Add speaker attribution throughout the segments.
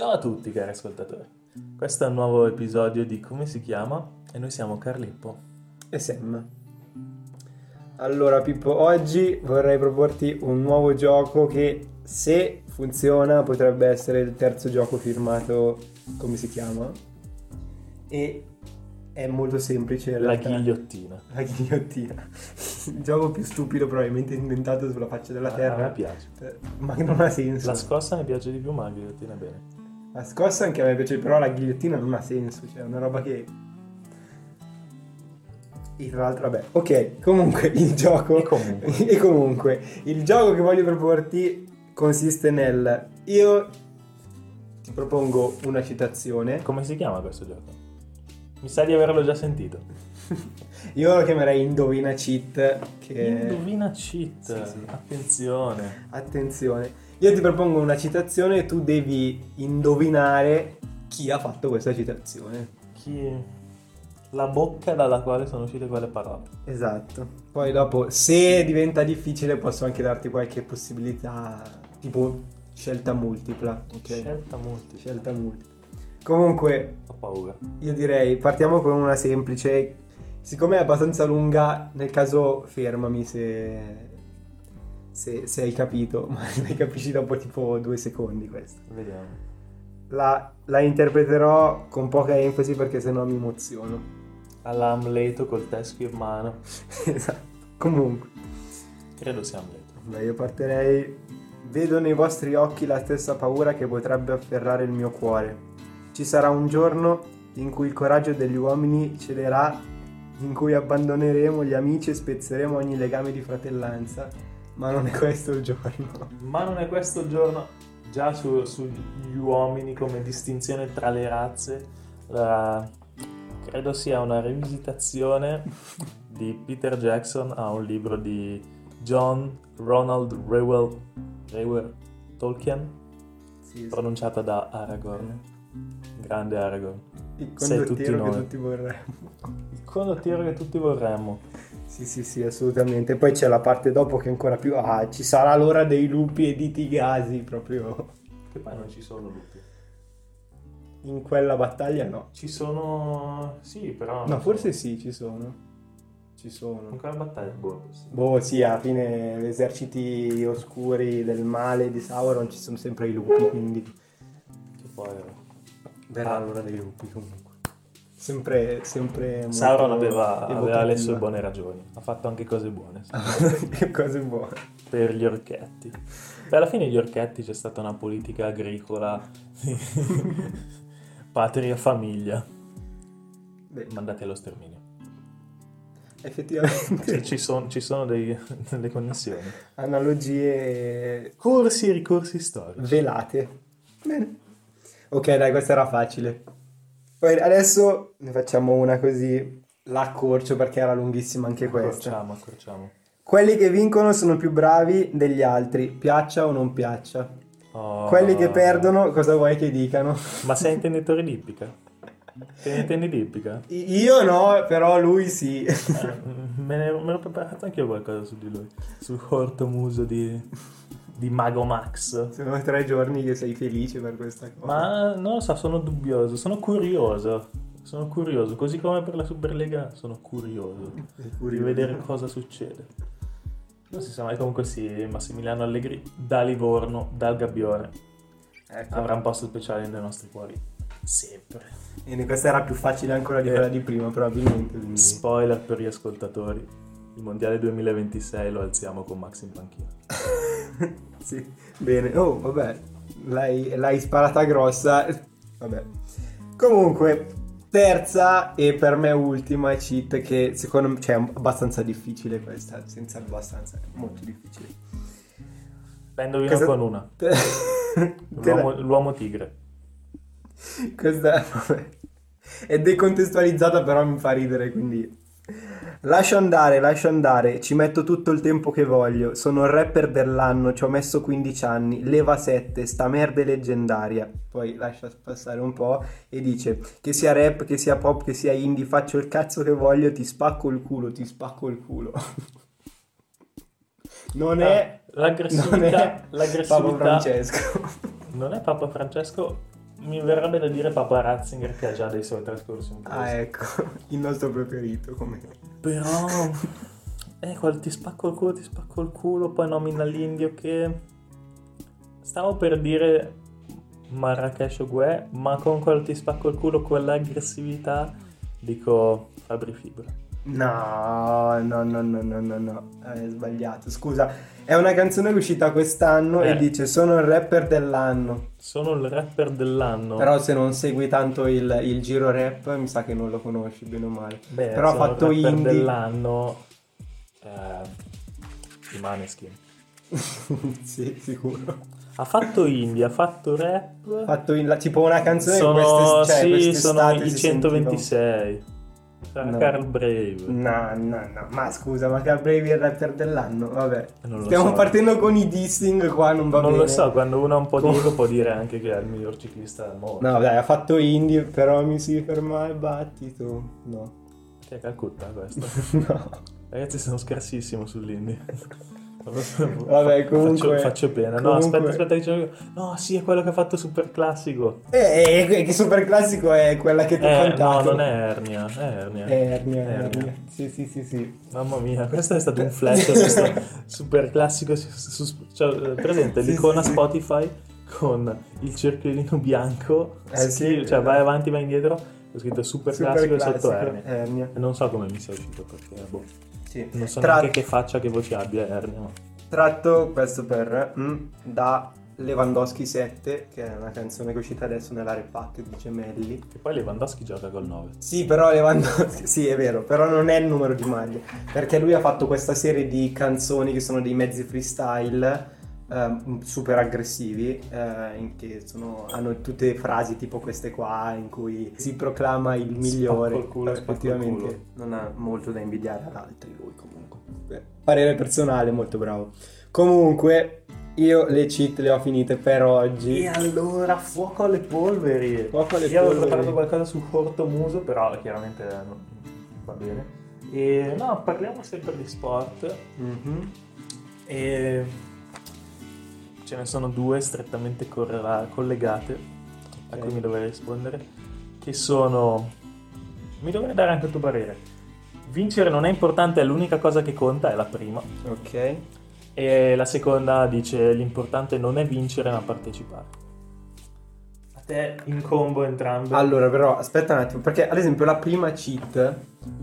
Speaker 1: Ciao a tutti cari ascoltatori, questo è un nuovo episodio di Come si chiama e noi siamo Carlippo.
Speaker 2: e Sam. Allora Pippo, oggi vorrei proporti un nuovo gioco che se funziona potrebbe essere il terzo gioco firmato, come si chiama? E è molto semplice.
Speaker 1: La
Speaker 2: realtà.
Speaker 1: ghigliottina.
Speaker 2: La ghigliottina. Il gioco più stupido probabilmente inventato sulla faccia della
Speaker 1: A
Speaker 2: terra.
Speaker 1: me piace.
Speaker 2: Ma che non ha senso.
Speaker 1: La scossa mi piace di più ma la ghigliottina bene.
Speaker 2: La scossa anche a me piace, però la ghigliottina non ha senso, cioè è una roba che... E tra l'altro, vabbè, ok, comunque il gioco...
Speaker 1: E comunque.
Speaker 2: e comunque, il gioco che voglio proporti consiste nel... Io ti propongo una citazione,
Speaker 1: Come si chiama questo gioco? Mi sa di averlo già sentito.
Speaker 2: Io lo chiamerei Indovina Cheat, che...
Speaker 1: Indovina cheat.
Speaker 2: Sì, sì.
Speaker 1: Attenzione.
Speaker 2: Attenzione, io ti propongo una citazione e tu devi indovinare chi ha fatto questa citazione.
Speaker 1: Chi... La bocca dalla quale sono uscite quelle parole.
Speaker 2: Esatto. Poi dopo, se diventa difficile, posso anche darti qualche possibilità, tipo scelta multipla. Ok.
Speaker 1: Scelta multipla.
Speaker 2: Scelta multipla. Comunque,
Speaker 1: Ho paura.
Speaker 2: io direi, partiamo con una semplice. Siccome è abbastanza lunga, nel caso fermami se, se, se hai capito, ma ne capisci dopo tipo due secondi questo.
Speaker 1: Vediamo.
Speaker 2: La, la interpreterò con poca enfasi perché sennò mi emoziono.
Speaker 1: All'Amleto col teschio in mano.
Speaker 2: esatto. Comunque.
Speaker 1: Credo sia Amleto.
Speaker 2: Beh, io partirei. Vedo nei vostri occhi la stessa paura che potrebbe afferrare il mio cuore. Ci sarà un giorno in cui il coraggio degli uomini cederà, in cui abbandoneremo gli amici e spezzeremo ogni legame di fratellanza. Ma non è questo il giorno.
Speaker 1: Ma non è questo il giorno, già su- sugli uomini come distinzione tra le razze, la- credo sia una rivisitazione di Peter Jackson a un libro di John Ronald Reuel, Reuel Tolkien,
Speaker 2: Sì, sì.
Speaker 1: pronunciata da Aragorn. Grande Aragorn.
Speaker 2: Il condottiero che tutti vorremmo.
Speaker 1: Il condottiero che tutti vorremmo.
Speaker 2: Sì, sì, sì, assolutamente. Poi c'è la parte dopo che ancora più... Ah, ci sarà l'ora dei lupi e di Tigasi, proprio
Speaker 1: Che poi non ci sono lupi.
Speaker 2: in quella battaglia no.
Speaker 1: Ci sono... Sì, però...
Speaker 2: No, forse sì, ci sono. Ci
Speaker 1: In
Speaker 2: sono.
Speaker 1: quella battaglia, boh, sì.
Speaker 2: Boh, sì, alla fine gli eserciti oscuri del male di Sauron ci sono sempre i lupi, quindi
Speaker 1: Che poi...
Speaker 2: verrà
Speaker 1: Ah.
Speaker 2: l'ora dei lupi comunque. Sempre, sempre
Speaker 1: Sauron aveva, aveva le sue buone ragioni, ha fatto anche cose buone
Speaker 2: Che cose buone.
Speaker 1: per gli orchetti. Beh, alla fine gli orchetti c'è stata una politica agricola, patria, famiglia,
Speaker 2: Beh,
Speaker 1: mandati allo sterminio.
Speaker 2: effettivamente
Speaker 1: ci, son- ci sono dei- delle connessioni.
Speaker 2: analogie
Speaker 1: Corsi e ricorsi storici.
Speaker 2: velate. Bene. Ok, dai, questa era facile. Poi adesso ne facciamo una così. La accorcio perché era lunghissima anche questa.
Speaker 1: Accorciamo, accorciamo.
Speaker 2: Quelli che vincono sono più bravi degli altri, piaccia o non piaccia.
Speaker 1: Oh.
Speaker 2: Quelli che perdono, cosa vuoi che dicano?
Speaker 1: Ma sei intenditore di ippica? Te ne intendi di ippica?
Speaker 2: Io no, però lui sì.
Speaker 1: Eh, me, ne, me l'ho preparato anche io qualcosa su di lui. Sul corto muso di, di Mago Max.
Speaker 2: Sono tre giorni che sei felice per questa cosa.
Speaker 1: Ma non lo so, sono dubbioso, sono curioso. Sono curioso, così come per la Superlega sono curioso
Speaker 2: Sei
Speaker 1: di
Speaker 2: curioso.
Speaker 1: vedere cosa succede. Non si sa mai, comunque sì, Massimiliano Allegri da Livorno, dal Gabbione,
Speaker 2: Ecco.
Speaker 1: avrà un posto speciale nei nostri cuori. Sempre.
Speaker 2: E questa era più facile ancora di
Speaker 1: Eh.
Speaker 2: quella di prima, probabilmente. quindi-
Speaker 1: Spoiler per gli ascoltatori. Il mondiale 2026 lo alziamo con Max in panchina.
Speaker 2: sì, bene. Oh, vabbè, l'hai, l'hai sparata grossa. Vabbè. Comunque, terza e per me ultima cheat che secondo me cioè, è abbastanza difficile questa, senza abbastanza, è molto difficile.
Speaker 1: La indovino
Speaker 2: Cosa-
Speaker 1: con una. L'uomo, l'uomo tigre.
Speaker 2: Questa vabbè, è decontestualizzata, però mi fa ridere, quindi... Lascio andare, lascio andare, ci metto tutto il tempo che voglio. Sono il rapper dell'anno, ci ho messo 15 anni. Leva 7, sta merda è leggendaria. Poi lascia passare un po' e dice che sia rap, che sia pop, che sia indie, faccio il cazzo che voglio, ti spacco il culo, ti spacco il culo. Non è...
Speaker 1: Ah, l'aggressività,
Speaker 2: non è
Speaker 1: l'aggressività
Speaker 2: Papa Francesco.
Speaker 1: non è Papa Francesco, mi verrebbe da dire Papa Ratzinger che ha già dei suoi trascorsi un po'.
Speaker 2: Ah, ecco, il nostro preferito come...
Speaker 1: Però... Eh, quel ti spacco il culo, ti spacco il culo, poi nomina l'indio che... Stavo per dire Marrakesh Gue, ma con quel ti spacco il culo, quell'aggressività, dico Fabri Fibra.
Speaker 2: No, no, no, no, no, no, no, hai sbagliato. Scusa, è una canzone uscita quest'anno
Speaker 1: Eh.
Speaker 2: e dice sono il rapper dell'anno.
Speaker 1: Sono il rapper dell'anno.
Speaker 2: Però se non segui tanto il, il giro rap, mi sa che non lo conosci bene o male.
Speaker 1: Beh,
Speaker 2: Però ha
Speaker 1: sono il
Speaker 2: fatto
Speaker 1: rapper
Speaker 2: indie.
Speaker 1: dell'anno eh, i Maneskin.
Speaker 2: sì, sicuro.
Speaker 1: Ha fatto indie, ha fatto rap.
Speaker 2: Ha fatto in- tipo una canzone
Speaker 1: sono,
Speaker 2: che queste, cioè,
Speaker 1: sì, sono i
Speaker 2: si sentiva-
Speaker 1: 126. Sarà
Speaker 2: No.
Speaker 1: Carl Brave.
Speaker 2: No, no, no, ma scusa, ma che Brave è il rapper dell'anno? Vabbè,
Speaker 1: Non
Speaker 2: stiamo
Speaker 1: so.
Speaker 2: partendo con i dissing qua, non va
Speaker 1: non
Speaker 2: bene.
Speaker 1: lo so, quando uno ha un po' di ego può dire anche che è il miglior ciclista del mondo.
Speaker 2: No, dai, ha fatto indie, però mi si ferma il battito. No.
Speaker 1: Che è Calcutta questo.
Speaker 2: no.
Speaker 1: Ragazzi, sono scarsissimo sull'indie.
Speaker 2: Vabbè, comunque-
Speaker 1: Faccio, faccio pena. No,
Speaker 2: comunque-
Speaker 1: aspetta, aspetta. che c'è- No, sì, è quello che ha fatto super classico.
Speaker 2: Eh, eh, che super classico è quella che ti ho
Speaker 1: Eh, no,
Speaker 2: contato.
Speaker 1: non è Ernia. È Ernia.
Speaker 2: Ernia,
Speaker 1: Ernia.
Speaker 2: Ernia. Sì, sì, sì, sì.
Speaker 1: Mamma mia, questo è stato un flash questo super classico. cioè, eh, presente
Speaker 2: Sì,
Speaker 1: l'icona
Speaker 2: sì, sì.
Speaker 1: Spotify con il cerchiolino bianco.
Speaker 2: Eh, sì.
Speaker 1: cioè, vai avanti, vai indietro. Ho scritto super,
Speaker 2: Super
Speaker 1: classico, e
Speaker 2: classico,
Speaker 1: sotto Ernia.
Speaker 2: Ernia.
Speaker 1: E non so come mi sia uscito perché boh,
Speaker 2: Sì.
Speaker 1: non so
Speaker 2: Tra-
Speaker 1: neanche che faccia, che voce abbia Ernia.
Speaker 2: Tratto questo per mm, da Lewandowski 7, che è una canzone che è uscita adesso nella repack di Gemelli.
Speaker 1: Che poi Lewandowski gioca col 9.
Speaker 2: Sì, però Lewandowski, sì, è vero, però non è il numero di maglia, perché lui ha fatto questa serie di canzoni che sono dei mezzi freestyle ehm, super aggressivi, in che sono- hanno tutte frasi tipo queste qua in cui si proclama il migliore.
Speaker 1: Spacco il culo, il
Speaker 2: effettivamente
Speaker 1: culo.
Speaker 2: non ha molto da invidiare ad altri lui comunque. Beh, parere personale, molto bravo. Comunque, io le cheat le ho finite per oggi.
Speaker 1: E allora, fuoco alle polveri.
Speaker 2: Fuoco alle
Speaker 1: Io avevo
Speaker 2: polveri.
Speaker 1: preparato qualcosa su Cortomuso, però chiaramente non va bene. E no, parliamo sempre di sport.
Speaker 2: Mhm.
Speaker 1: E ce ne sono due strettamente correla- collegate a
Speaker 2: Ok.
Speaker 1: cui mi dovrei rispondere, che sono... Mi dovrei dare anche il tuo parere. Vincere non è importante, è l'unica cosa che conta, è la prima.
Speaker 2: Ok.
Speaker 1: E la seconda dice l'importante non è vincere ma partecipare. A te in combo entrambe.
Speaker 2: Allora, però, aspetta un attimo, perché ad esempio la prima cheat,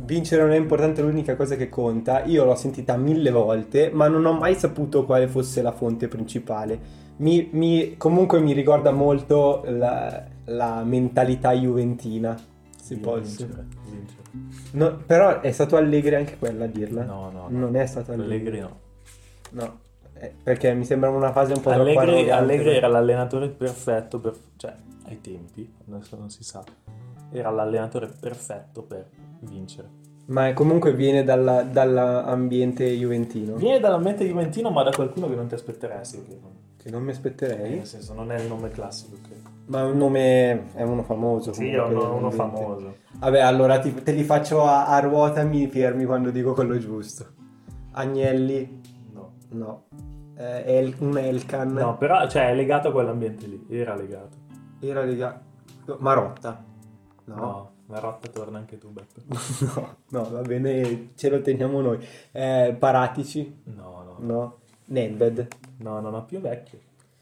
Speaker 2: vincere non è importante, è l'unica cosa che conta, io l'ho sentita mille volte, ma non ho mai saputo quale fosse la fonte principale. Mi, mi- comunque mi ricorda molto la, la mentalità juventina, se
Speaker 1: Sì,
Speaker 2: posso.
Speaker 1: Vincere, vincere.
Speaker 2: No, però è stato Allegri anche quella a dirla?
Speaker 1: No, no, no.
Speaker 2: Non è stato Allegri.
Speaker 1: Allegri no.
Speaker 2: No, eh, perché mi sembra una fase un po' troppo
Speaker 1: Allegri,
Speaker 2: arrogante.
Speaker 1: Allegri era l'allenatore perfetto per... cioè ai tempi, adesso non si sa, era l'allenatore perfetto per vincere.
Speaker 2: Ma comunque viene dalla- dall'ambiente juventino.
Speaker 1: Viene dalla mente juventino ma da qualcuno che non ti aspetteresti. Che non-
Speaker 2: Che non mi aspetterei.
Speaker 1: nel senso non è il nome classico. Che...
Speaker 2: Ma è un nome, è uno famoso.
Speaker 1: Sì, è uno, uno famoso.
Speaker 2: Vabbè, allora ti- te li faccio a, a ruota, mi fermi quando dico quello giusto. Agnelli,
Speaker 1: No.
Speaker 2: no. Eh, El- un Elkan.
Speaker 1: No, però cioè, è legato a quell'ambiente lì, era legato.
Speaker 2: Era legato. Marotta. No.
Speaker 1: No, Marotta torna anche tu, Beppe.
Speaker 2: No, no, va bene, ce lo teniamo noi. Eh, Paratici?
Speaker 1: No, no,
Speaker 2: No. Nedved?
Speaker 1: no, no, no, più vecchio.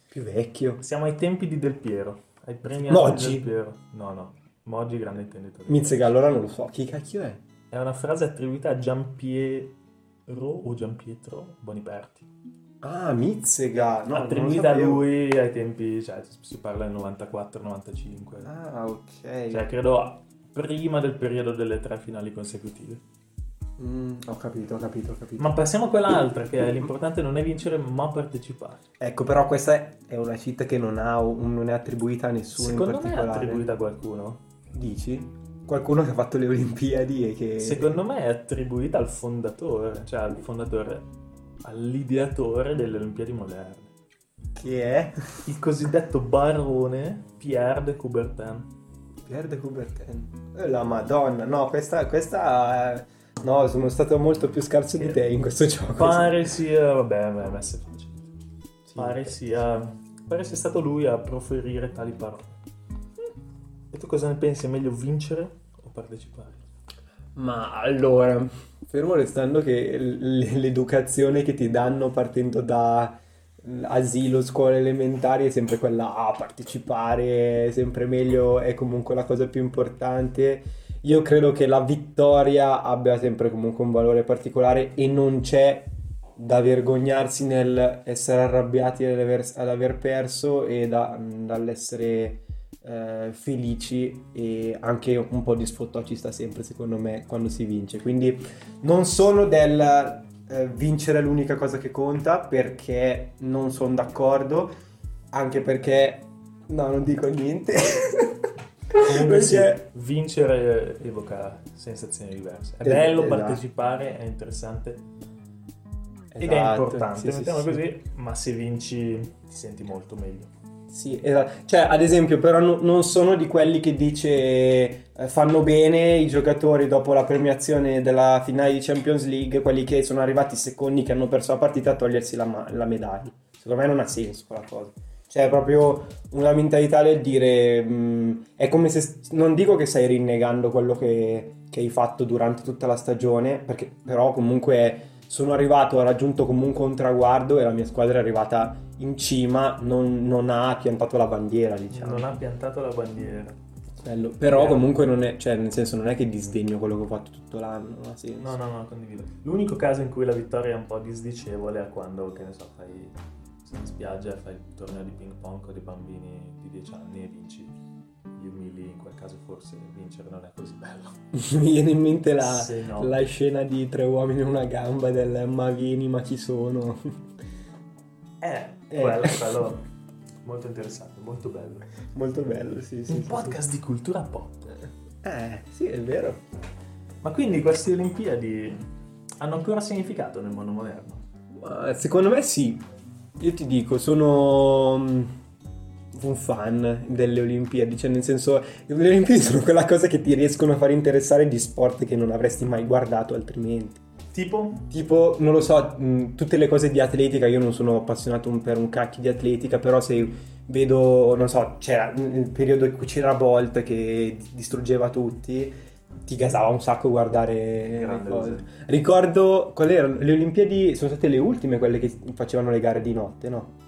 Speaker 2: Più vecchio.
Speaker 1: Siamo ai tempi di Del Piero, ai anni
Speaker 2: Moggi?
Speaker 1: Del Piero. No, no, Moggi grande intenditore.
Speaker 2: Mizzega, allora non lo so. Chi cacchio è?
Speaker 1: È una frase attribuita a Giampiero o Giampietro Boniperti.
Speaker 2: Ah, Mizzega. No,
Speaker 1: attribuita a lui ai tempi, cioè si parla del 94-95.
Speaker 2: Ah, ok.
Speaker 1: Cioè credo prima del periodo delle tre finali consecutive.
Speaker 2: Mm, ho capito, ho capito, ho capito.
Speaker 1: Ma passiamo a quell'altra, che è l'importante non è vincere ma partecipare.
Speaker 2: Ecco, però questa è una cheat che non, ha non è attribuita a nessuno
Speaker 1: Secondo me è attribuita a qualcuno.
Speaker 2: Dici? Qualcuno che ha fatto le Olimpiadi e che...
Speaker 1: Secondo me è attribuita al fondatore, cioè al fondatore, all'ideatore delle Olimpiadi moderne.
Speaker 2: Che è?
Speaker 1: Il cosiddetto barone Pierre de Coubertin.
Speaker 2: Pierre de Coubertin. Eh, La madonna. No, questa... questa eh, No, sono stato molto più scarso di te in questo gioco.
Speaker 1: Pare sia, vabbè, beh, messe facili.
Speaker 2: Sì.
Speaker 1: Pare sia, pare sia stato lui a proferire tali parole. E tu cosa ne pensi? È meglio vincere o partecipare?
Speaker 2: Ma allora, fermo restando che l- l'educazione che ti danno partendo da asilo, scuole elementari è sempre quella a partecipare, è sempre meglio, è comunque la cosa più importante. Io credo che la vittoria abbia sempre comunque un valore particolare e non c'è da vergognarsi nel essere arrabbiati ad aver, perso e da, dall'essere eh, felici e anche un po' di sfottò ci sta sempre secondo me quando si vince quindi non sono del eh, vincere l'unica cosa che conta perché non sono d'accordo anche perché no non dico niente
Speaker 1: Comunque sì, vincere evoca sensazioni diverse. È bello esatto. partecipare, è interessante esatto, ed è esatto, importante, sì, mettiamo sì, così, sì. ma se vinci ti senti molto meglio.
Speaker 2: Sì, esatto. Cioè, ad esempio, però no, non sono di quelli che dice eh, fanno bene i giocatori dopo la premiazione della finale di Champions League, quelli che sono arrivati secondi, che hanno perso la partita, a togliersi la, la medaglia. Secondo me non ha senso quella cosa. Cioè, è proprio una mentalità del dire. Mh, mm, è come se. Non dico che stai rinnegando quello che, che hai fatto durante tutta la stagione, perché però comunque sono arrivato, ho raggiunto comunque un traguardo e la mia squadra è arrivata in cima, non, non ha piantato la bandiera, diciamo.
Speaker 1: Non ha piantato la bandiera.
Speaker 2: Bello. Però comunque non è, cioè nel senso non è che disdegno quello che ho fatto tutto l'anno, no?
Speaker 1: No, no, no, condivido. L'unico caso in cui la vittoria è un po' disdicevole è quando, che ne so, fai in spiaggia fai il torneo di ping pong con dei bambini di 10 anni e vinci gli umili, in quel caso forse vincere non è così bello.
Speaker 2: Mi viene in mente la, no. la scena di tre uomini e una gamba del ma vieni ma chi sono.
Speaker 1: Eh, eh. quello, quello molto interessante, molto bello.
Speaker 2: Molto bello, sì, sì.
Speaker 1: Un
Speaker 2: sì,
Speaker 1: podcast
Speaker 2: sì.
Speaker 1: di cultura pop.
Speaker 2: Eh, sì, è vero.
Speaker 1: Ma quindi queste Olimpiadi hanno ancora significato nel mondo moderno?
Speaker 2: secondo me sì. Io ti dico, sono mm, un fan delle Olimpiadi, cioè nel senso le Olimpiadi sono quella cosa che ti riescono a far interessare di sport che non avresti mai guardato altrimenti.
Speaker 1: Tipo?
Speaker 2: Tipo, non lo so, mh, tutte le cose di atletica, io non sono appassionato per un cacchio di atletica, però se vedo, non so, c'era il periodo in cui c'era Bolt che distruggeva tutti, ti gasava un sacco guardare le cose. Ricordo, qual erano? Le Olimpiadi sono state le ultime quelle che facevano le gare di notte, no?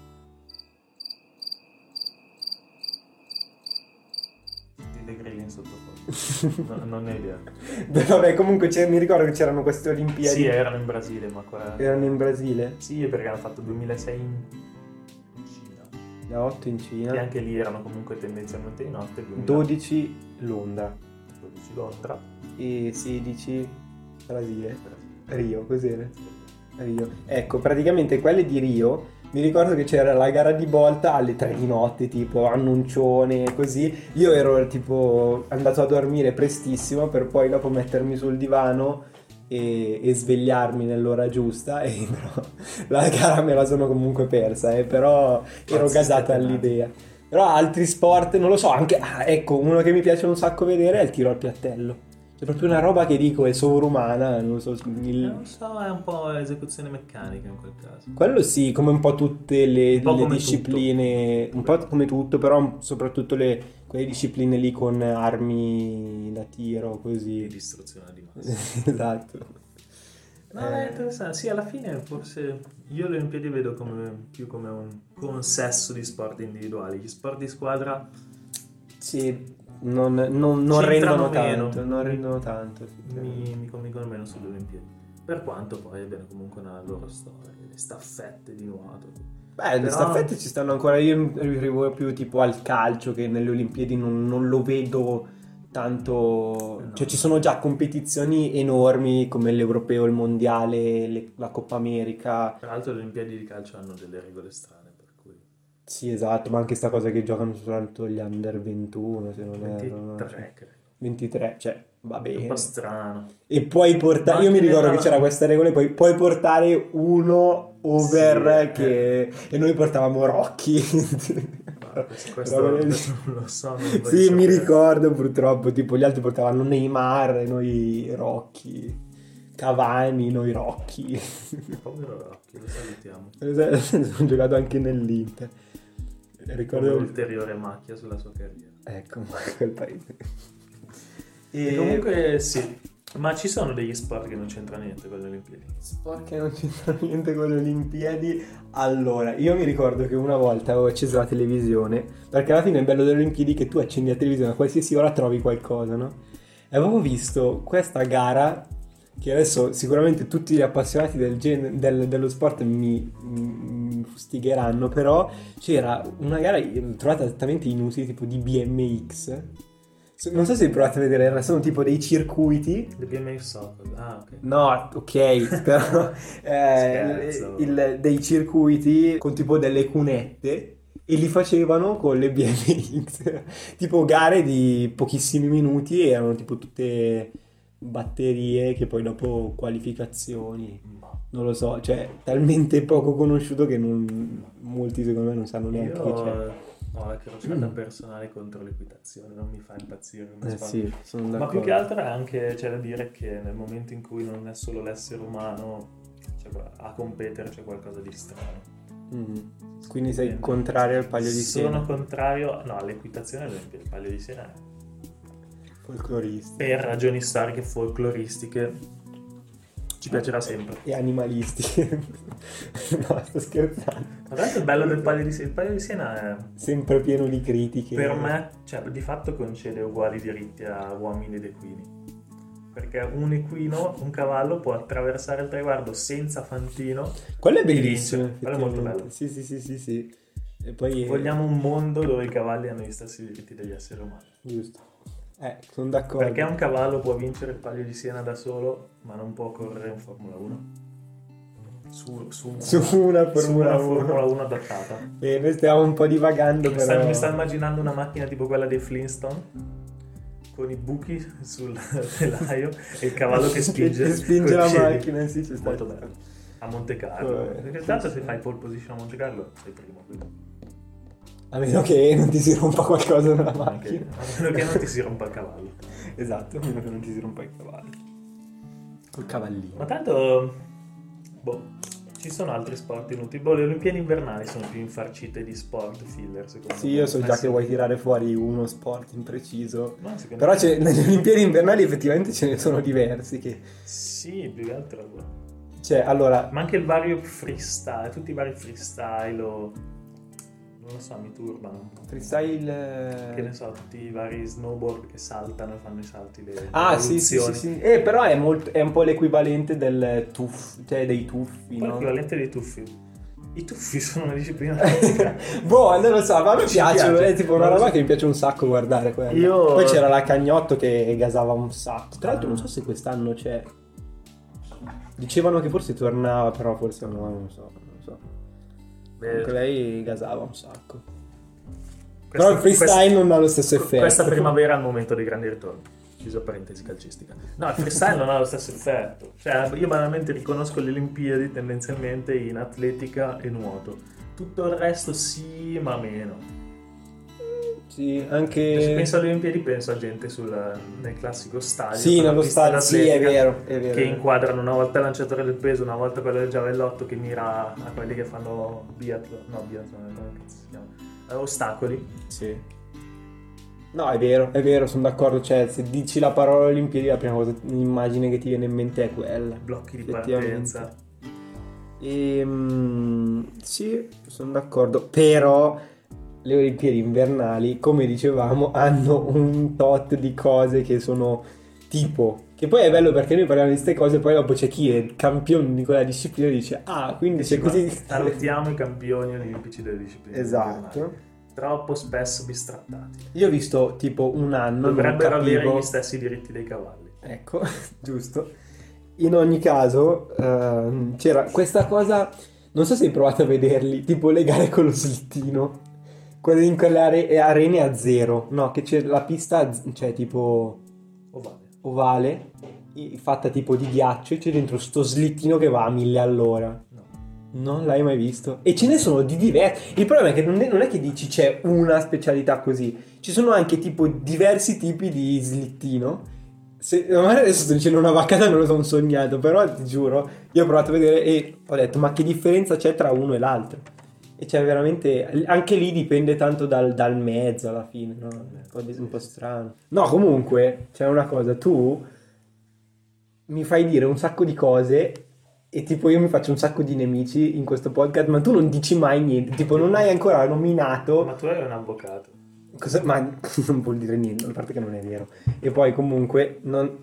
Speaker 1: No, non ne ho idea.
Speaker 2: Vabbè, comunque mi ricordo che c'erano queste Olimpiadi.
Speaker 1: Sì, erano in Brasile, ma qua...
Speaker 2: Erano in Brasile?
Speaker 1: Sì, perché hanno fatto 2006 in Cina.
Speaker 2: Da 8 in Cina.
Speaker 1: E anche lì erano comunque tendenzialmente di notte. 2000...
Speaker 2: 12 Londra.
Speaker 1: 12 Londra.
Speaker 2: E 16 Brasile. Rio, cos'era? Rio. Ecco, praticamente quelle di Rio mi ricordo che c'era la gara di volta alle 3 di notte, tipo annuncione, così. Io ero tipo andato a dormire prestissimo per poi dopo mettermi sul divano e, e svegliarmi nell'ora giusta. E però la gara me la sono comunque persa, eh, però ero gasata all'idea. Però altri sport, non lo so, anche, ah, ecco, uno che mi piace un sacco vedere è il tiro al piattello. C'è proprio una roba che dico è sovrumana, non so.
Speaker 1: Il... Non so, è un po' esecuzione meccanica in quel caso.
Speaker 2: Quello sì, come un po' tutte le, po le discipline, tutto. un po' come tutto, però soprattutto le, quelle discipline lì con armi da tiro, così.
Speaker 1: Di distruzione di massa.
Speaker 2: esatto.
Speaker 1: No, è interessante. Sì, alla fine forse io le Olimpiadi vedo come, più come un consesso di sport individuali. Gli sport di squadra...
Speaker 2: Sì, non, non, non rendono tanto. Non rendono tanto.
Speaker 1: Mi, mi convincono meno sulle Olimpiadi. Per quanto poi abbiano comunque una loro storia, le staffette di nuoto.
Speaker 2: Beh, le staffette ci stanno ancora. Io mi riferivo più tipo al calcio, che nelle Olimpiadi non, non lo vedo tanto. No. Cioè, ci sono già competizioni enormi come l'Europeo, il Mondiale, le, la Coppa America.
Speaker 1: Tra l'altro, le Olimpiadi di calcio hanno delle regole strane.
Speaker 2: Sì, esatto, ma anche sta cosa che giocano soltanto gli under 21, se non
Speaker 1: 23, erro. 23,
Speaker 2: cioè, 23, cioè, va bene.
Speaker 1: È un po' strano.
Speaker 2: E puoi portare, io mi ricordo che c'era questa regola, poi puoi portare uno over sì, che... Eh. E noi portavamo Rocky.
Speaker 1: questo, questo non lo so. Non
Speaker 2: sì, mi ricordo purtroppo, tipo gli altri portavano Neymar e noi Rocky. Cavani, noi Rocky.
Speaker 1: Povero Rocky, lo salutiamo.
Speaker 2: Ho giocato anche nell'Inter
Speaker 1: ricordo... Come ulteriore macchia sulla sua carriera.
Speaker 2: Ecco, quel paese.
Speaker 1: E
Speaker 2: E
Speaker 1: comunque sì, ma ci sono degli sport che non c'entra niente con le Olimpiadi.
Speaker 2: Sport che non c'entra niente con le Olimpiadi. Allora, io mi ricordo che una volta avevo acceso la televisione, perché alla fine è bello delle Olimpiadi che tu accendi la televisione a qualsiasi ora trovi qualcosa, no? E avevo visto questa gara che adesso sicuramente tutti gli appassionati del gen- del- dello sport mi, mi fustigheranno, però c'era una gara trovata esattamente inutile, tipo di BMX. Non so se provate a vedere, sono tipo dei circuiti
Speaker 1: The BMX Soccer, ah ok.
Speaker 2: No, ok, però eh,
Speaker 1: Scherzo.
Speaker 2: il- dei circuiti con tipo delle cunette e li facevano con le BMX, tipo gare di pochissimi minuti erano tipo tutte batterie che poi dopo qualificazioni, non lo so, cioè talmente poco conosciuto che non- molti secondo me non sanno neanche che
Speaker 1: Io
Speaker 2: c'è.
Speaker 1: ho la crociata personale contro l'equitazione, non mi fa impazzire come
Speaker 2: Eh sì, sono
Speaker 1: Ma più che altro è anche c'è da dire che nel momento in cui non è solo l'essere umano cioè, a competere c'è qualcosa di strano.
Speaker 2: Mm. Quindi sei contrario al paglio di
Speaker 1: Sono
Speaker 2: Siena?
Speaker 1: contrario, no, all'equitazione ad esempio, il paglio di Siena è. Per ragioni storiche folcloristiche ci piacerà sempre.
Speaker 2: E animalisti. no, sto scherzando.
Speaker 1: Ma tanto il bello del paglio di Siena, il paglio di Siena è
Speaker 2: Sempre pieno di critiche.
Speaker 1: per me, cioè di fatto concede uguali diritti a uomini ed equini. Perché un equino, un cavallo può attraversare il traguardo senza fantino.
Speaker 2: Quello è bellissimo.
Speaker 1: Quello è molto bello.
Speaker 2: Sì, sì, sì, sì, sì. E poi...
Speaker 1: Vogliamo un mondo dove i cavalli hanno gli stessi diritti degli esseri umani.
Speaker 2: Giusto. Eh, sono d'accordo.
Speaker 1: Perché un cavallo può vincere il paglio di Siena da solo, ma non può correre in Formula 1? Su, su,
Speaker 2: Su una
Speaker 1: su
Speaker 2: Formula
Speaker 1: una
Speaker 2: 1.
Speaker 1: Formula 1 adattata.
Speaker 2: Bene, stiamo un po' divagando,
Speaker 1: Mi
Speaker 2: però...
Speaker 1: sta, mi sta immaginando una macchina tipo quella dei Flintstone con i buchi sul telaio e il cavallo che spinge,
Speaker 2: Che spinge la
Speaker 1: piedi.
Speaker 2: macchina, sì, ci sta.
Speaker 1: Molto bello. A Monte Carlo.
Speaker 2: Eh,
Speaker 1: Perché
Speaker 2: sì,
Speaker 1: tanto
Speaker 2: sì.
Speaker 1: se fai pole position a Monte Carlo sei primo. quindi
Speaker 2: A meno che non ti si rompa qualcosa nella macchina.
Speaker 1: a meno che non ti si rompa il cavallo.
Speaker 2: Esatto, a meno che non ti si rompa il cavallo. Col cavallino.
Speaker 1: Ma tanto, boh, ci sono altri sport inutili. Boh, le Olimpiadi invernali sono più infarcite di sport filler, secondo me.
Speaker 2: Sì, io so già
Speaker 1: Messi-
Speaker 2: che vuoi tirare fuori uno sport in preciso.
Speaker 1: No, secondo
Speaker 2: Però
Speaker 1: me-
Speaker 2: c'è- nelle Olimpiadi invernali effettivamente ce ne sono diversi che...
Speaker 1: Sì, più che altro. boh.
Speaker 2: Cioè, allora...
Speaker 1: Ma anche il vario freestyle, tutti i vari freestyle o... Non lo so, mi turbano.
Speaker 2: Freestyle...
Speaker 1: Che ne so, tutti i vari snowboard che saltano e fanno i salti, le
Speaker 2: Ah, sì, sì, sì, sì. Eh, però è, molto- è un po' l'equivalente del tuff, cioè dei tuffi, no?
Speaker 1: l'equivalente dei tuffi. I tuffi sono una disciplina fisica.
Speaker 2: boh, non lo so, ma
Speaker 1: Ci
Speaker 2: piacciono,
Speaker 1: piace.
Speaker 2: è tipo una roba che mi piace un sacco guardare quella.
Speaker 1: Io-
Speaker 2: Poi c'era la Cagnotto che gasava un sacco. Tra l'altro non so se quest'anno c'è... Dicevano che forse tornava, però forse no, non so. Comunque lei gasava un sacco. Però il freestyle non ha lo stesso effetto.
Speaker 1: Questa primavera è il momento dei grandi ritorni. Chiuso parentesi calcistica. No, il freestyle non ha lo stesso effetto. Cioè, io banalmente riconosco le Olimpiadi tendenzialmente in atletica e nuoto. Tutto il resto sì, ma meno.
Speaker 2: Sì,
Speaker 1: Se
Speaker 2: anche...
Speaker 1: penso alle Olimpiadi penso a gente sul- nel classico stadio.
Speaker 2: Sì, nello stadio, sì, è vero, è vero.
Speaker 1: Che inquadrano una volta il lanciatore del peso, una volta quello del giavellotto che mira a quelli che fanno biathlon. No, biathlon, come si chiama? Eh, ostacoli.
Speaker 2: Sì. No, è vero, è vero, sono d'accordo. Cioè, se dici la parola Olimpiadi, la prima cosa, l'immagine che ti viene in mente è quella.
Speaker 1: blocchi di partenza.
Speaker 2: Ehm, sì, sono d'accordo. Però le Olimpiadi invernali, come dicevamo, hanno un tot di cose che sono tipo. Che poi è bello perché noi parliamo di queste cose, poi dopo c'è chi è campione di quella disciplina e dice: Ah, quindi c'è così.
Speaker 1: Salutiamo i campioni olimpici delle discipline.
Speaker 2: Esatto.
Speaker 1: invernali. Troppo spesso bistrattati.
Speaker 2: Io ho visto tipo un anno.
Speaker 1: Dovrebbero avere
Speaker 2: capivo-
Speaker 1: gli stessi diritti dei cavalli.
Speaker 2: Ecco, giusto. In ogni caso, ehm, c'era questa cosa, non so se hai provato a vederli, tipo le gare con lo slittino, quelle in quelle are- arene a zero, no, che c'è la pista, cioè tipo
Speaker 1: Ovale.
Speaker 2: ovale, i- fatta tipo di ghiaccio, e c'è dentro sto slittino che va a mille all'ora.
Speaker 1: No.
Speaker 2: Non l'hai mai visto? E ce ne sono di diversi. Il problema è che non è, non è che dici c'è una specialità così, ci sono anche tipo diversi tipi di slittino. Se, magari adesso sto dicendo una vaccata, me lo sono sognato, però ti giuro, io ho provato a vedere e ho detto, ma che differenza c'è tra uno e l'altro? E cioè veramente, anche lì dipende tanto dal, dal mezzo alla fine, no? Un po', di- un po' strano. No, comunque, c'è una cosa, tu mi fai dire un sacco di cose e tipo io mi faccio un sacco di nemici in questo podcast, ma tu non dici mai niente, tipo non hai ancora nominato...
Speaker 1: Ma tu eri un avvocato.
Speaker 2: Cosa- ma non vuol dire niente, a parte che non è vero. E poi comunque non,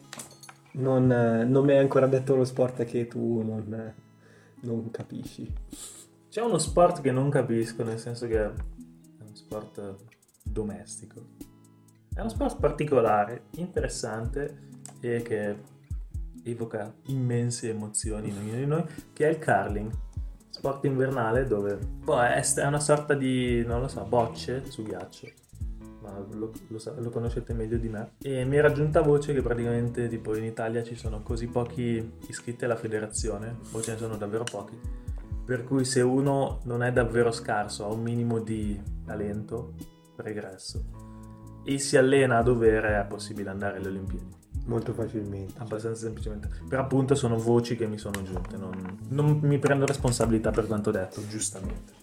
Speaker 2: non, non mi hai ancora detto lo sport che tu non, non capisci.
Speaker 1: C'è uno sport che non capisco, nel senso che è uno sport domestico. È uno sport particolare, interessante e che evoca immense emozioni in ognuno di noi, che è il curling. Sport invernale dove boh, è è una sorta di, non lo so, bocce su ghiaccio. Ma lo, lo lo conoscete meglio di me. E mi era giunta voce che praticamente tipo in Italia ci sono così pochi iscritti alla federazione, o ce ne sono davvero pochi, per cui se uno non è davvero scarso, ha un minimo di talento pregresso e si allena a dovere, è possibile andare alle Olimpiadi.
Speaker 2: Molto facilmente.
Speaker 1: Abbastanza semplicemente. Per appunto sono voci che mi sono giunte, non, non mi prendo responsabilità per quanto detto, giustamente.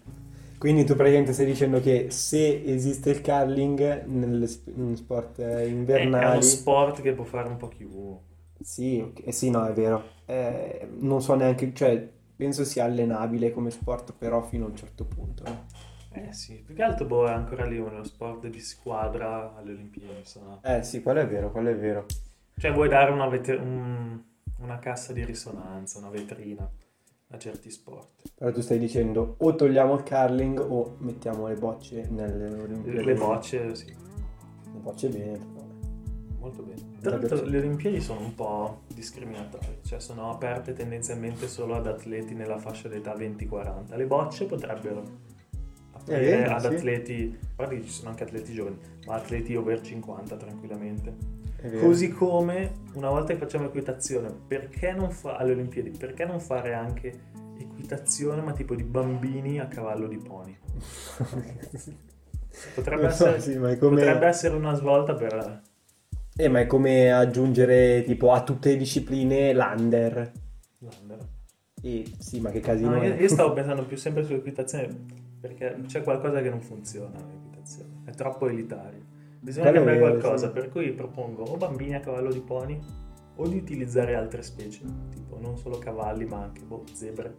Speaker 2: Quindi tu praticamente stai dicendo che se esiste il curling in sport eh,
Speaker 1: È, uno sport che può fare un po' chiunque.
Speaker 2: Sì, ok, sì, no, è vero. Eh, non so neanche, cioè, penso sia allenabile come sport, però fino a un certo punto. no?
Speaker 1: Eh sì, più che altro boh, è ancora lì uno sport di squadra alle Olimpiadi. insomma.
Speaker 2: Eh sì, quello è vero, quello è vero.
Speaker 1: Cioè vuoi dare una, vet- un- una cassa di risonanza, una vetrina a certi sport.
Speaker 2: Però tu stai dicendo o togliamo il curling o mettiamo le bocce nelle Olimpiadi.
Speaker 1: Le bocce, sì,
Speaker 2: Le bocce bene, però.
Speaker 1: molto bene. Tra l'altro le Olimpiadi sono un po' discriminatorie, cioè sono aperte tendenzialmente solo ad atleti nella fascia d'età 20-40. Le bocce potrebbero aprire
Speaker 2: vero,
Speaker 1: ad
Speaker 2: sì.
Speaker 1: atleti, guarda che ci sono anche atleti giovani, ma atleti over 50 tranquillamente. Così come una volta che facciamo equitazione, perché non fa alle Olimpiadi, perché non fare anche equitazione ma tipo di bambini a cavallo di pony? Potrebbe,
Speaker 2: so,
Speaker 1: essere,
Speaker 2: sì, come-
Speaker 1: potrebbe essere una svolta per
Speaker 2: Eh, ma è come aggiungere tipo a tutte le discipline l'under.
Speaker 1: l'Under.
Speaker 2: E sì, ma che casino
Speaker 1: No, io,
Speaker 2: è.
Speaker 1: io stavo pensando più sempre sull'equitazione perché c'è qualcosa che non funziona nell'equitazione, è troppo elitario. Bisogna
Speaker 2: Quello
Speaker 1: cambiare qualcosa,
Speaker 2: sì.
Speaker 1: per cui propongo o bambini a cavallo di pony o di utilizzare altre specie, tipo non solo cavalli ma anche boh, zebre,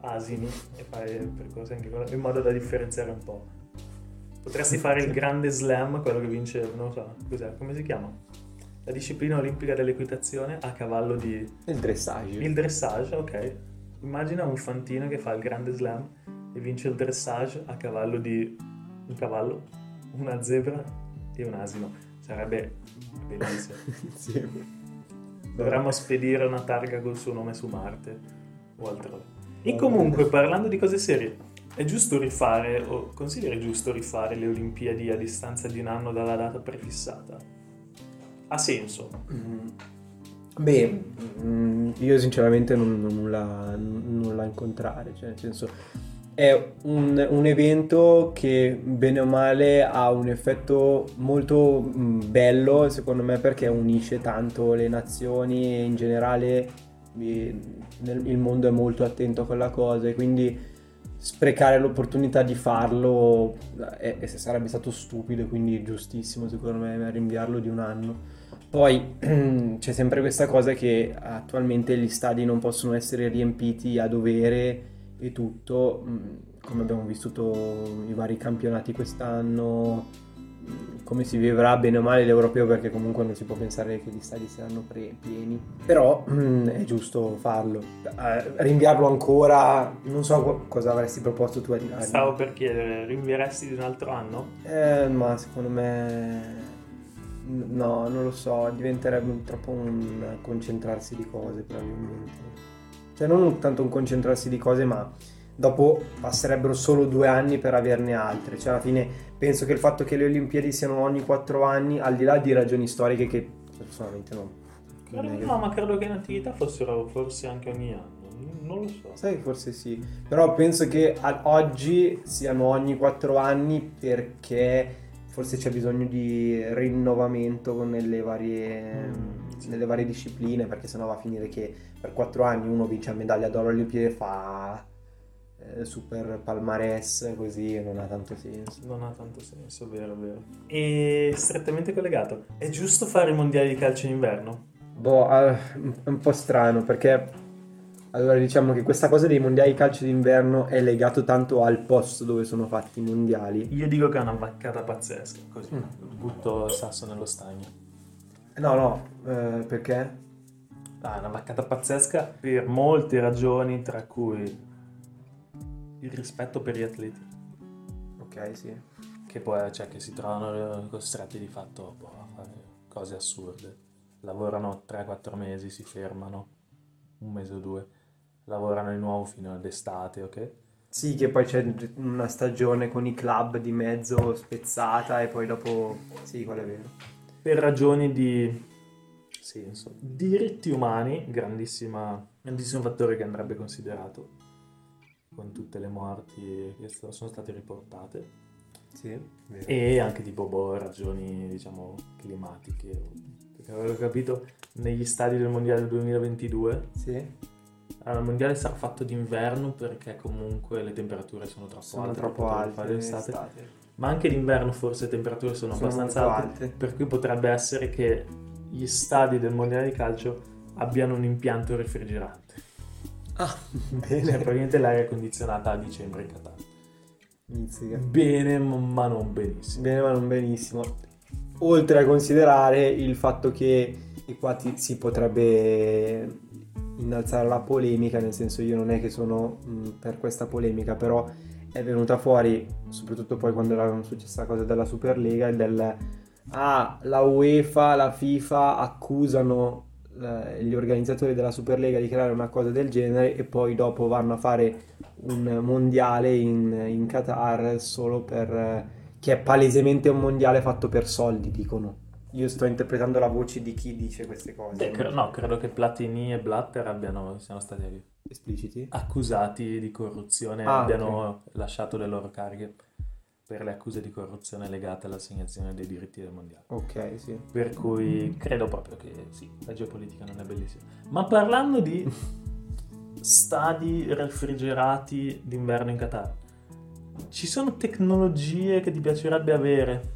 Speaker 1: asini e fare percorsi anche in modo da differenziare un po'. Potresti fare il grande slam, quello che vince, non lo so, cos'è, come si chiama? La disciplina olimpica dell'equitazione a cavallo di
Speaker 2: Il dressage.
Speaker 1: il dressage, ok. Immagina un fantino che fa il grande slam e vince il dressage a cavallo di un cavallo, una zebra e un asino. Sarebbe bellissimo.
Speaker 2: Sì.
Speaker 1: Dovremmo spedire una targa col suo nome su Marte o altrove. E comunque, parlando di cose serie, è giusto rifare, o consideri giusto rifare le Olimpiadi a distanza di un anno dalla data prefissata? Ha senso.
Speaker 2: Mm. Beh, mm, io sinceramente non, non nulla, nulla a incontrare, cioè nel senso è un, un evento che bene o male ha un effetto molto mm, bello secondo me perché unisce tanto le nazioni e in generale il mondo è molto attento a quella cosa e quindi sprecare l'opportunità di farlo è- è- sarebbe stato stupido e quindi giustissimo secondo me rinviarlo di un anno. Poi c'è sempre questa cosa che attualmente gli stadi non possono essere riempiti a dovere e tutto, mm, come abbiamo vissuto i vari campionati quest'anno, come si vivrà bene o male l'europeo perché comunque non si può pensare che gli stadi saranno pre- pieni, però mm, è giusto farlo. Eh, rinviarlo ancora, non so co- cosa avresti proposto tu a
Speaker 1: Stavo per chiedere, rinvieresti di un altro anno?
Speaker 2: eh, ma secondo me no, non lo so, diventerebbe un- troppo un concentrarsi di cose probabilmente. Cioè non tanto un concentrarsi di cose, ma dopo passerebbero solo due anni per averne altre. Cioè alla fine penso che il fatto che le Olimpiadi siano ogni quattro anni, al di là di ragioni storiche che personalmente non...
Speaker 1: Credo- no, ma credo che in attività fossero forse anche ogni anno. Non lo so.
Speaker 2: Sai che forse sì, però penso che ad oggi siano ogni quattro anni perché forse c'è bisogno di rinnovamento nelle varie,
Speaker 1: Mm, sì.
Speaker 2: nelle varie discipline, perché sennò va a finire che per quattro anni uno vince la medaglia d'oro alle Olimpiadi e fa eh, super palmarès così non ha tanto senso.
Speaker 1: Non ha tanto senso, vero, vero. E strettamente collegato, è giusto fare i mondiali di calcio in inverno?
Speaker 2: Boh, è un po' strano perché allora diciamo che questa cosa dei mondiali di calcio d'inverno è legato tanto al posto dove sono fatti i mondiali.
Speaker 1: Io dico che è una vaccata pazzesca, così butto il sasso nello stagno.
Speaker 2: No, no, eh, perché?
Speaker 1: Ah, è una vaccata pazzesca per molte ragioni, tra cui il rispetto per gli atleti,
Speaker 2: Ok, sì.
Speaker 1: che poi cioè, che si trovano costretti di fatto boh, a fare cose assurde. Lavorano 3-4 mesi, si fermano un mese o due, lavorano di nuovo fino all'estate, ok?
Speaker 2: Sì, che poi c'è una stagione con i club di mezzo spezzata e poi dopo... Sì, quello è vero.
Speaker 1: per ragioni di senso. Diritti umani, grandissima, grandissimo fattore che andrebbe considerato con tutte le morti che sono state riportate
Speaker 2: Sì,
Speaker 1: e anche tipo boh, ragioni diciamo climatiche. Perché avevo capito negli stadi del mondiale del 2022
Speaker 2: Sì,
Speaker 1: allora, il mondiale sarà fatto d'inverno perché comunque le temperature sono troppo
Speaker 2: sono
Speaker 1: alte
Speaker 2: troppo alte
Speaker 1: fare l'estate. Ma anche d'inverno forse le temperature sono,
Speaker 2: Sono
Speaker 1: abbastanza alte,
Speaker 2: alte.
Speaker 1: per cui potrebbe essere che gli stadi del mondiale di calcio abbiano un impianto refrigerante.
Speaker 2: Ah,
Speaker 1: Cioè,
Speaker 2: bene.
Speaker 1: praticamente l'aria condizionata a dicembre in Qatar.
Speaker 2: Mizzica.
Speaker 1: Bene, ma non benissimo.
Speaker 2: Bene, ma non benissimo. Oltre a considerare il fatto che, e qua ti- si potrebbe innalzare la polemica, nel senso io non è che sono mh, per questa polemica, però è venuta fuori, soprattutto poi quando era successa la cosa della Superlega, e del ah, la UEFA, la FIFA accusano eh, gli organizzatori della Superlega di creare una cosa del genere e poi dopo vanno a fare un mondiale in, in Qatar solo per... eh, che è palesemente un mondiale fatto per soldi, dicono. Io sto interpretando la voce di chi dice queste cose.
Speaker 1: Cre- no, credo che Platini e Blatter abbiano, siano stati
Speaker 2: Espliciti?
Speaker 1: accusati di corruzione e
Speaker 2: Ah,
Speaker 1: abbiano lasciato le loro cariche per le accuse di corruzione legate all'assegnazione dei diritti del mondiale.
Speaker 2: Ok, sì.
Speaker 1: Per cui credo proprio che sì, la geopolitica non è bellissima. Ma parlando di stadi refrigerati d'inverno in Qatar, ci sono tecnologie che ti piacerebbe avere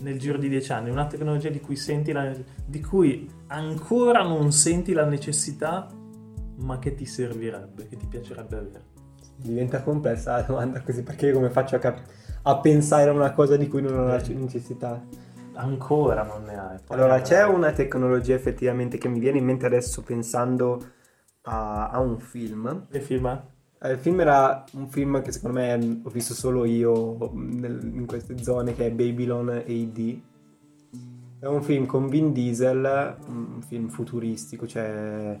Speaker 1: nel giro di dieci anni? Una tecnologia di cui, senti la, di cui ancora non senti la necessità, ma che ti servirebbe, che ti piacerebbe avere?
Speaker 2: Diventa complessa la domanda così perché io come faccio a, cap- a pensare a una cosa di cui non ho la necessità?
Speaker 1: Ancora non ne hai. Poi
Speaker 2: Allora, c'è una tecnologia effettivamente che mi viene in mente adesso pensando a, a un film.
Speaker 1: Che film è?
Speaker 2: Eh, Il film era un film che secondo me ho visto solo io nel- in queste zone che è Babylon AD. È un film con Vin Diesel, un film futuristico, cioè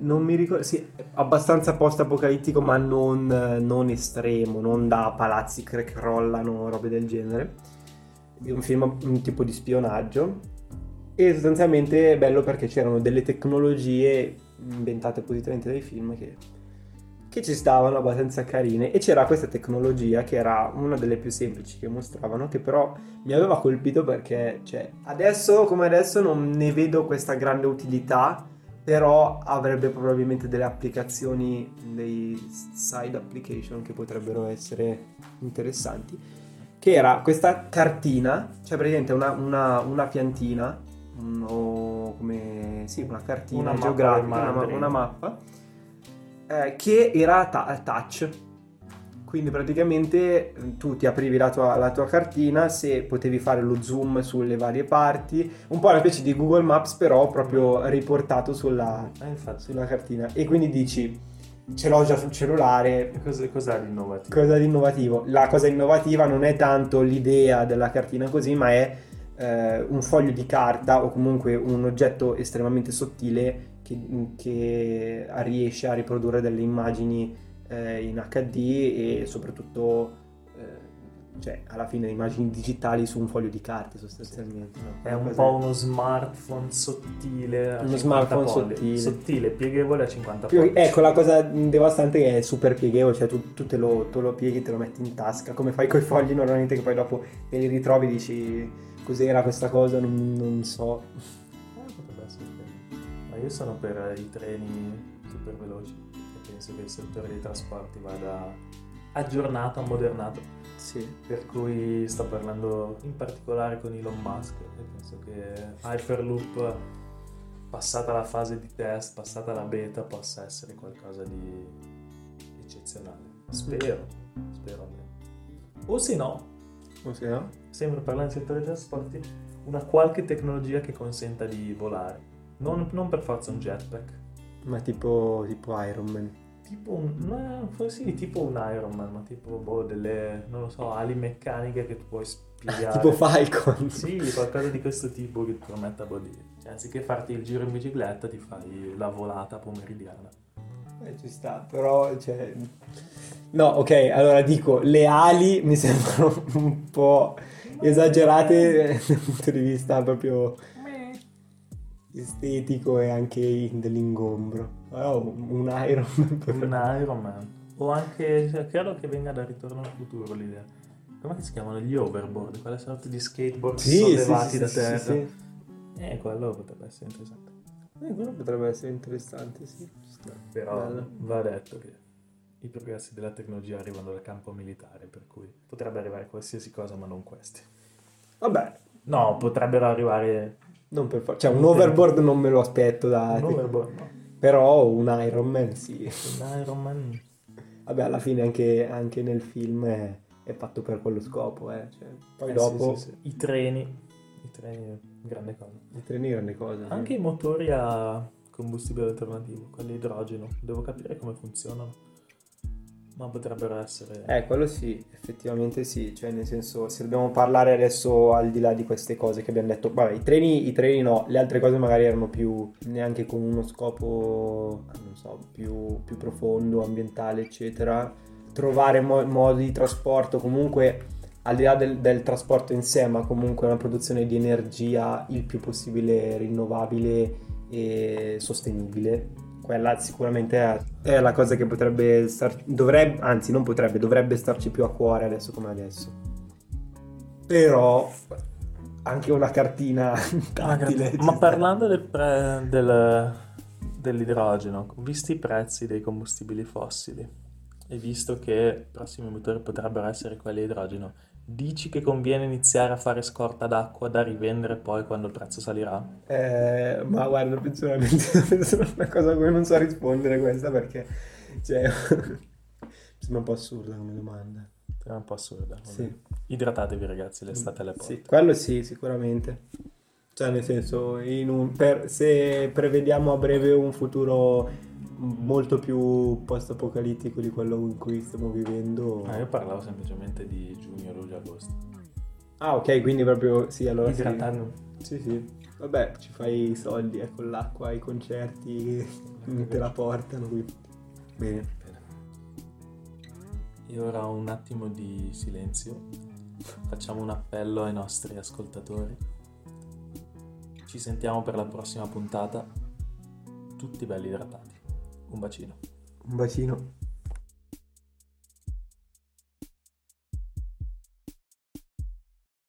Speaker 2: non mi ricordo, sì, abbastanza post-apocalittico ma non, non estremo, non da palazzi che crollano, robe del genere. È un film un tipo di spionaggio. E sostanzialmente è bello perché c'erano delle tecnologie inventate appositamente dai film che che ci stavano abbastanza carine. E c'era questa tecnologia che era una delle più semplici che mostravano che però mi aveva colpito perché cioè, adesso come adesso non ne vedo questa grande utilità però avrebbe probabilmente delle applicazioni dei side application che potrebbero essere interessanti che era questa cartina cioè praticamente una, una, una piantina mm, o come sì una cartina
Speaker 1: Una mappa
Speaker 2: geografica
Speaker 1: Mandarin.
Speaker 2: una mappa eh, che era ta- touch. Quindi praticamente eh, tu ti aprivi la tua, la tua cartina, se potevi fare lo zoom sulle varie parti, un po' una specie di Google Maps però proprio riportato sulla,
Speaker 1: Eh,
Speaker 2: sulla cartina. E quindi dici, ce l'ho già sul cellulare,
Speaker 1: Cos'è, cos'è di innovativo?
Speaker 2: cosa innovativo? La cosa innovativa non è tanto l'idea della cartina così, ma è eh, un foglio di carta o comunque un oggetto estremamente sottile che, che riesce a riprodurre delle immagini eh, in HD e soprattutto eh, cioè alla fine immagini digitali su un foglio di carta sostanzialmente. no?
Speaker 1: È un po' uno smartphone sottile. a
Speaker 2: Uno
Speaker 1: 50
Speaker 2: smartphone
Speaker 1: pollici.
Speaker 2: sottile.
Speaker 1: Sottile, pieghevole a 50
Speaker 2: Più-
Speaker 1: pollici.
Speaker 2: ecco, la cosa devastante è che è super pieghevole, cioè tu, tu te, lo, te lo pieghi, te lo metti in tasca, come fai con i fogli normalmente che poi dopo te li ritrovi e dici cos'era questa cosa, non, non so.
Speaker 1: Eh, potrebbe essere. Ma io sono per i treni super veloci. Penso che il settore dei trasporti vada aggiornato, ammodernato.
Speaker 2: Sì.
Speaker 1: Per cui sto parlando in particolare con Elon Musk e penso che Hyperloop, passata la fase di test, passata la beta, possa essere qualcosa di eccezionale. Spero, spero almeno. O se no,
Speaker 2: O se no?
Speaker 1: sempre parlando del settore dei trasporti, una qualche tecnologia che consenta di volare. Non, non per forza un jetpack.
Speaker 2: Ma tipo, tipo Iron Man.
Speaker 1: Tipo un, no, forse sì, tipo un Iron Man, ma tipo boh, delle, non lo so, ali meccaniche che tu puoi spiegare.
Speaker 2: Tipo Falcon.
Speaker 1: Sì, qualcosa di questo tipo che ti permetta boh, di... Cioè, anziché farti il giro in bicicletta, ti fai la volata pomeridiana.
Speaker 2: Eh, ci sta, però, cioè... No, ok, allora dico, le ali mi sembrano un po' esagerate dal punto di vista proprio estetico e anche dell'ingombro. Però un Iron Man per-
Speaker 1: Un Iron Man. O anche, cioè, credo che venga da Ritorno al futuro l'idea. Come si chiamano? Gli overboard, quelle sorte di skateboard
Speaker 2: Sì,
Speaker 1: sollevati
Speaker 2: sì,
Speaker 1: da
Speaker 2: sì,
Speaker 1: terra.
Speaker 2: sì,
Speaker 1: Eh, quello potrebbe essere interessante.
Speaker 2: Eh, quello potrebbe essere interessante, sì.
Speaker 1: Però
Speaker 2: Bello.
Speaker 1: va detto che i progressi della tecnologia arrivano dal campo militare, per cui potrebbe arrivare qualsiasi cosa, ma non questi.
Speaker 2: Vabbè,
Speaker 1: No, potrebbero arrivare
Speaker 2: non per forza. Cioè, un overboard non me lo aspetto da...
Speaker 1: un overboard, no?
Speaker 2: Però un Iron Man sì.
Speaker 1: Un Iron Man.
Speaker 2: Vabbè, alla fine anche, anche nel film è, è fatto per quello scopo, eh. Cioè, poi
Speaker 1: Eh,
Speaker 2: dopo
Speaker 1: sì, sì, sì. I treni, i treni, grande cosa.
Speaker 2: i treni grande cosa.
Speaker 1: Anche i motori a combustibile alternativo, quelli a idrogeno, devo capire come funzionano. Ma potrebbero essere...
Speaker 2: Eh, quello sì, effettivamente sì, cioè nel senso, se dobbiamo parlare adesso al di là di queste cose che abbiamo detto, vabbè, i treni, i treni no, le altre cose magari erano più, neanche con uno scopo, non so, più, più profondo, ambientale, eccetera, trovare mo- modi di trasporto, comunque al di là del, del trasporto in sé, ma comunque una produzione di energia il più possibile rinnovabile e sostenibile. Quella sicuramente è, la cosa che potrebbe star, dovrebbe, anzi non potrebbe, dovrebbe starci più a cuore adesso come adesso. Però anche una cartina tattile.
Speaker 1: Ma parlando del pre- del- dell'idrogeno, visti i prezzi dei combustibili fossili e visto che i prossimi motori potrebbero essere quelli a idrogeno, dici che conviene iniziare a fare scorta d'acqua da rivendere poi quando il prezzo salirà?
Speaker 2: Eh, ma guarda, personalmente è una cosa a cui non so rispondere questa perché, cioè, sembra un po' assurda come domanda.
Speaker 1: È un po' assurda.
Speaker 2: Sì.
Speaker 1: Idratatevi ragazzi, l'estate alle porte.
Speaker 2: Sì, quello sì, sicuramente. Cioè, nel senso, in un- per- se prevediamo a breve un futuro molto più post-apocalittico di quello in cui stiamo vivendo.
Speaker 1: Ah, io parlavo semplicemente di giugno, luglio, agosto.
Speaker 2: Ah, ok, quindi proprio sì, allora sì.
Speaker 1: Idratando.
Speaker 2: Sì, sì. Vabbè, ci fai i soldi, eh, con l'acqua, i concerti, te la portano. quindi. Bene.
Speaker 1: Bene. Io ora un attimo di silenzio. Facciamo un appello ai nostri ascoltatori. Ci sentiamo per la prossima puntata. Tutti belli idratati. Un bacino.
Speaker 2: Un bacino.